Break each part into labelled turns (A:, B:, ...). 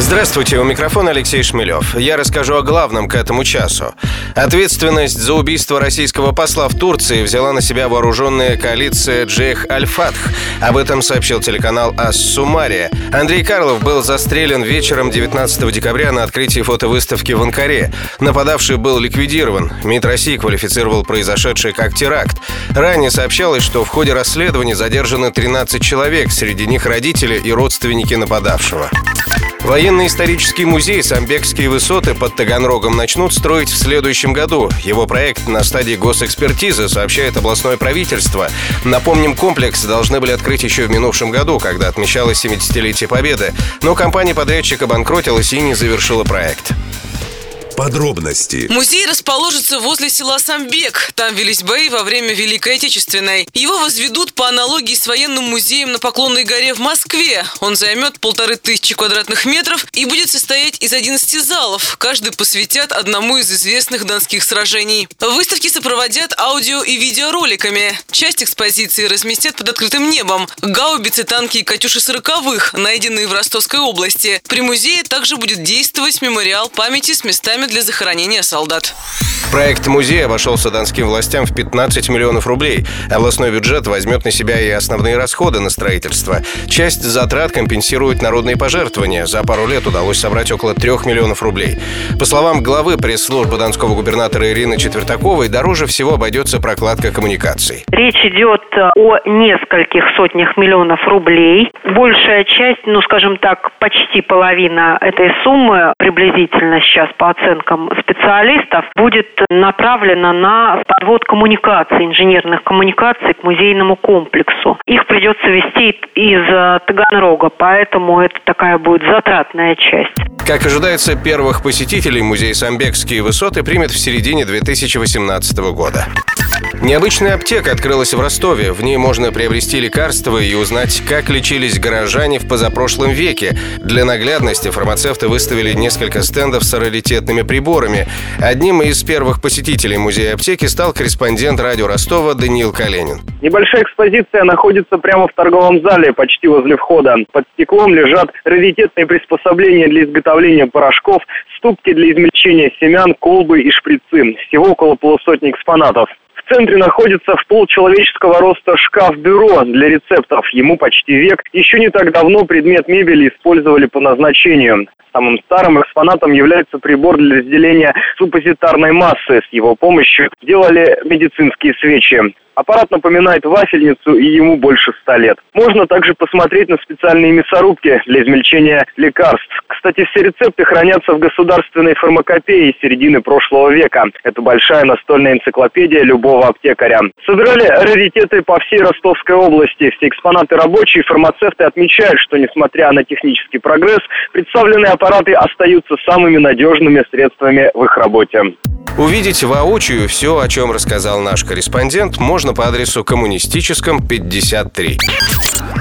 A: Здравствуйте, у микрофона Алексей Шмелев. Я расскажу о главном к этому часу. Ответственность за убийство российского посла в Турции взяла на себя вооруженная коалиция Джейх Аль-Фатх. Об этом сообщил телеканал Ас-Сумария. Андрей Карлов был застрелен вечером 19 декабря на открытии фотовыставки в Анкаре. Нападавший был ликвидирован. МИД России квалифицировал произошедшее как теракт. Ранее сообщалось, что в ходе расследования задержаны 13 человек, среди них родители и родственники нападавшего. Военно-исторический музей «Самбекские высоты» под Таганрогом начнут строить в следующем году. Его проект на стадии госэкспертизы, сообщает областное правительство. Напомним, комплекс должны были открыть еще в минувшем году, когда отмечалось 70-летие Победы. Но компания-подрядчик обанкротилась и не завершила проект.
B: Подробности.
C: Музей расположится возле села Самбек. Там велись бои во время Великой Отечественной. Его возведут по аналогии с военным музеем на Поклонной горе в Москве. Он займет полторы тысячи квадратных метров и будет состоять из 11 залов. Каждый посвятят одному из известных донских сражений. Выставки сопроводят аудио и видеороликами. Часть экспозиции разместят под открытым небом. Гаубицы, танки и «Катюши» сороковых, найденные в Ростовской области. При музее также будет действовать мемориал памяти с местами для захоронения солдат.
A: Проект музея обошелся донским властям в 15 миллионов рублей. Областной бюджет возьмет на себя и основные расходы на строительство. Часть затрат компенсирует народные пожертвования. За пару лет удалось собрать около 3 миллионов рублей. По словам главы пресс-службы донского губернатора Ирины Четвертаковой, дороже всего обойдется прокладка коммуникаций.
D: Речь идет о нескольких сотнях миллионов рублей. Большая часть, ну скажем так, почти половина этой суммы приблизительно сейчас по оценкам специалистов будет направлена на подвод коммуникаций, инженерных коммуникаций к музейному комплексу. Их придется вести из э, Таганрога, поэтому это такая будет затратная часть.
A: Как ожидается, первых посетителей музей «Самбекские высоты» примет в середине 2018 года. Необычная аптека открылась в Ростове. В ней можно приобрести лекарства и узнать, как лечились горожане в позапрошлом веке. Для наглядности фармацевты выставили несколько стендов с раритетными приборами. Одним из первых посетителей музея аптеки стал корреспондент радио Ростова Даниил Калинин.
E: Небольшая экспозиция находится прямо в торговом зале, почти возле входа. Под стеклом лежат раритетные приспособления для изготовления порошков, ступки для измельчения семян, колбы и шприцы. Всего около полусотни экспонатов. Центре находится в полчеловеческого роста шкаф-бюро для рецептов. Ему почти век. Еще не так давно предмет мебели использовали по назначению. Самым старым экспонатом является прибор для разделения суппозитарной массы. С его помощью делали медицинские свечи. Аппарат напоминает вафельницу, и ему больше ста лет. Можно также посмотреть на специальные мясорубки для измельчения лекарств. Кстати, все рецепты хранятся в государственной фармакопее середины прошлого века. Это большая настольная энциклопедия любого аптекаря. Собирали раритеты по всей Ростовской области. Все экспонаты рабочие, фармацевты отмечают, что несмотря на технический прогресс, представленные аппараты остаются самыми надежными средствами в их работе.
A: Увидеть воочию все, о чем рассказал наш корреспондент, можно по адресу коммунистическом 53.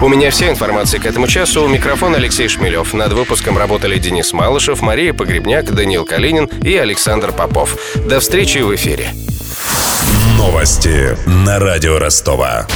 A: У меня вся информация к этому часу. У микрофона Алексей Шмелев. Над выпуском работали Денис Малышев, Мария Погребняк, Даниил Калинин и Александр Попов. До встречи в эфире.
B: Новости на радио Ростова.